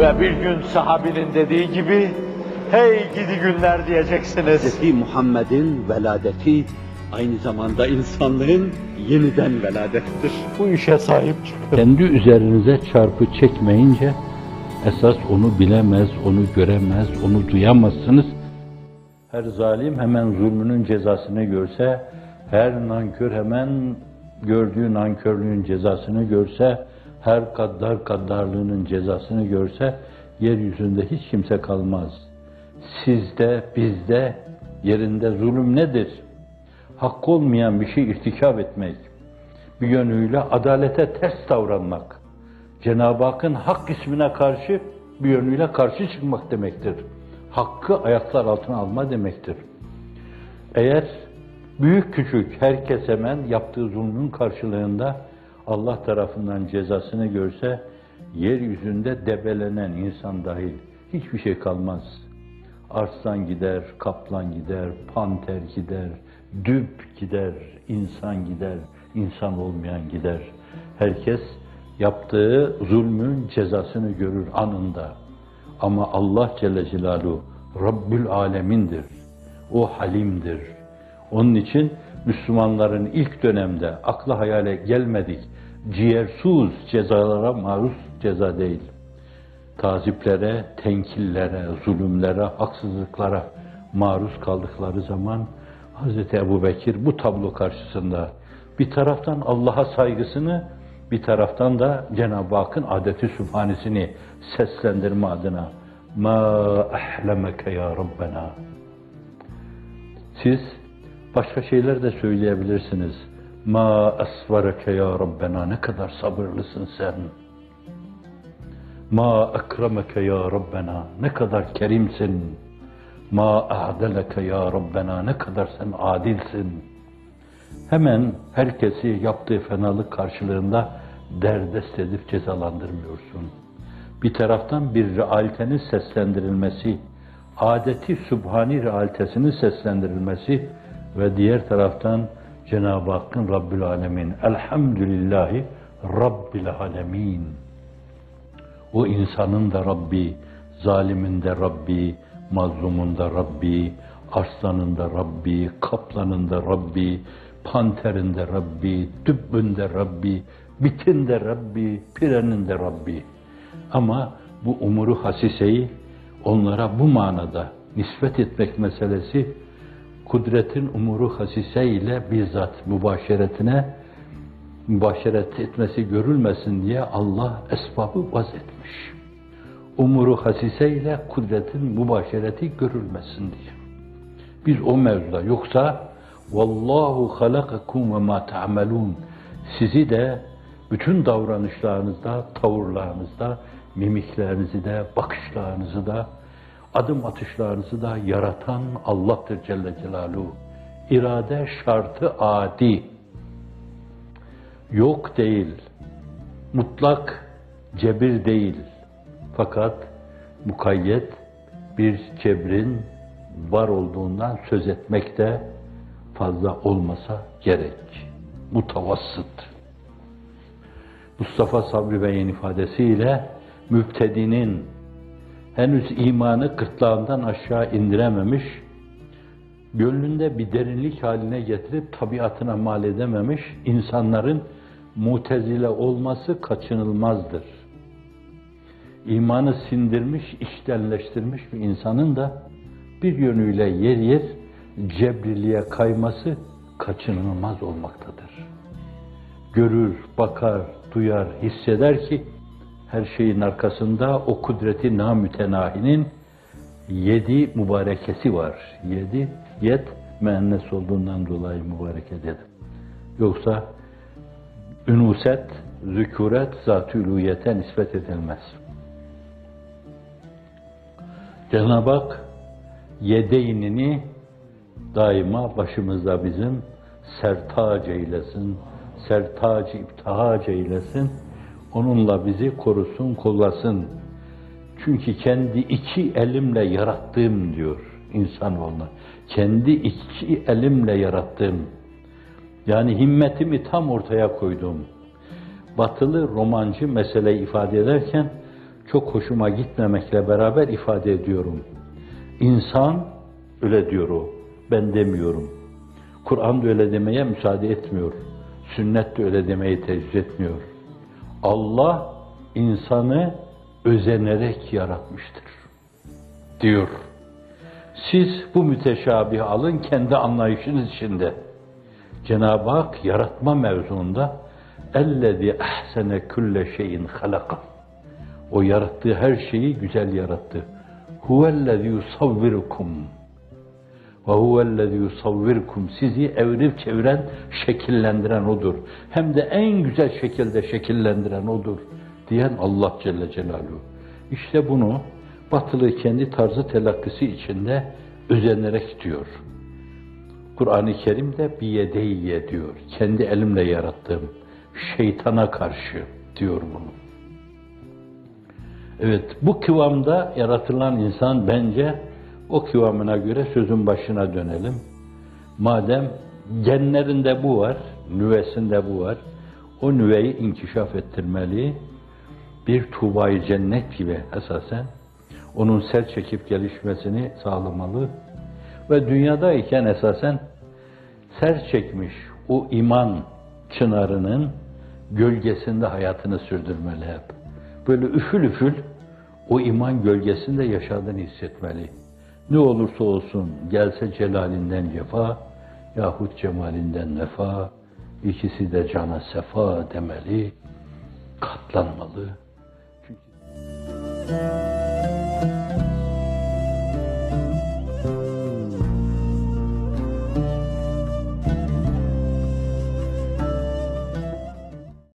Ve bir gün sahabinin dediği gibi, hey gidi günler diyeceksiniz. Hz. Muhammed'in veladeti aynı zamanda insanlığın yeniden veladettir. Bu işe sahip çıkın. Kendi üzerinize çarpı çekmeyince esas onu bilemez, onu göremez, onu duyamazsınız. Her zalim hemen zulmünün cezasını görse, her nankör hemen gördüğü nankörlüğün cezasını görse, her gaddar gaddarlığının cezasını görse, yeryüzünde hiç kimse kalmaz. Sizde, bizde, yerinde zulüm nedir? Hakkı olmayan bir şey irtikap etmek, bir yönüyle adalete ters davranmak, Cenab-ı Hakk'ın hak ismine karşı bir yönüyle karşı çıkmak demektir. Hakkı ayaklar altına alma demektir. Eğer büyük küçük herkes hemen yaptığı zulmün karşılığında Allah tarafından cezasını görse, yeryüzünde debelenen insan dahil hiçbir şey kalmaz. Arslan gider, kaplan gider, panter gider, düp gider, insan gider, insan olmayan gider. Herkes yaptığı zulmün cezasını görür anında. Ama Allah Celle Celaluhu Rabbül Alemindir. O halimdir. Onun için Müslümanların ilk dönemde akla hayale gelmedik, ciğersuz cezalara maruz ceza değil. Taziplere, tenkillere, zulümlere, haksızlıklara maruz kaldıkları zaman Hz. Ebu Bekir bu tablo karşısında bir taraftan Allah'a saygısını, bir taraftan da Cenab-ı Hakk'ın adeti sübhanesini seslendirme adına Ma ahlemeke ya Rabbena Siz başka şeyler de söyleyebilirsiniz. Ma asvareke ya Rabbena ne kadar sabırlısın sen. Ma akremeke ya Rabbena ne kadar kerimsin. Ma a'deleke ya Rabbena ne kadar sen adilsin. Hemen herkesi yaptığı fenalık karşılığında derdest edip cezalandırmıyorsun. Bir taraftan bir realitenin seslendirilmesi, adeti sübhani realitesinin seslendirilmesi ve diğer taraftan Cenab-ı Hakk'ın Rabbül Alemin, Elhamdülillahi Rabbil Alemin. O insanın da Rabbi, zalimin de Rabbi, mazlumun da Rabbi, arslanın da Rabbi, kaplanın da Rabbi, panterin de Rabbi, dübbün de Rabbi, bitin de Rabbi, pirenin de Rabbi. Ama bu umuru hasiseyi onlara bu manada nispet etmek meselesi kudretin umuru hasise ile bizzat mübaşeretine mübaşeret etmesi görülmesin diye Allah esbabı vaz etmiş. Umuru hasise ile kudretin mübaşereti görülmesin diye. Biz o mevzuda yoksa vallahu halakakum ve ma ta'malun sizi de bütün davranışlarınızda, tavırlarınızda, mimiklerinizi de, bakışlarınızı da, adım atışlarınızı da yaratan Allah'tır Celle Celaluhu. İrade şartı adi. Yok değil. Mutlak cebir değil. Fakat mukayyet bir cebrin var olduğundan söz etmek de fazla olmasa gerek. Mutavassıt. Mustafa Sabri Bey'in ifadesiyle mübtedinin henüz imanı gırtlağından aşağı indirememiş, gönlünde bir derinlik haline getirip tabiatına mal edememiş insanların mutezile olması kaçınılmazdır. İmanı sindirmiş, iştenleştirmiş bir insanın da bir yönüyle yer yer cebriliğe kayması kaçınılmaz olmaktadır. Görür, bakar, duyar, hisseder ki her şeyin arkasında o kudreti namütenahinin yedi mübarekesi var. Yedi, yet müennes olduğundan dolayı mübareke dedim. Yoksa ünuset, zükuret, zat-ı nispet edilmez. Cenab-ı Hak yedeynini daima başımızda bizim sertac eylesin, sertac iptihac eylesin, onunla bizi korusun, kollasın. Çünkü kendi iki elimle yarattığım diyor insanoğluna. Kendi iki elimle yarattığım. Yani himmetimi tam ortaya koydum. Batılı romancı meseleyi ifade ederken çok hoşuma gitmemekle beraber ifade ediyorum. İnsan öyle diyor o. Ben demiyorum. Kur'an da öyle demeye müsaade etmiyor. Sünnet de öyle demeyi tecrübe etmiyor. Allah insanı özenerek yaratmıştır. Diyor. Siz bu müteşabihi alın kendi anlayışınız içinde. Cenab-ı Hak yaratma mevzuunda ellezî ahsene külle şeyin halaka. O yarattığı her şeyi güzel yarattı. Huvellezî yusavvirukum. Ve huvellezî yusavvirukum. Sizi evirip çeviren, şekillendiren O'dur. Hem de en güzel şekilde şekillendiren O'dur. Diyen Allah Celle Celaluhu. İşte bunu batılı kendi tarzı telakkisi içinde özenerek diyor. Kur'an-ı Kerim'de biyedeyye diyor. Kendi elimle yarattığım şeytana karşı diyor bunu. Evet, bu kıvamda yaratılan insan bence o kıvamına göre sözün başına dönelim. Madem genlerinde bu var, nüvesinde bu var, o nüveyi inkişaf ettirmeli, bir tuğbayı cennet gibi esasen onun sel çekip gelişmesini sağlamalı ve dünyadayken esasen ser çekmiş o iman çınarının gölgesinde hayatını sürdürmeli hep. Böyle üfül üfül o iman gölgesinde yaşadığını hissetmeli. Ne olursa olsun gelse celalinden cefa yahut cemalinden nefa ikisi de cana sefa demeli, katlanmalı. Çünkü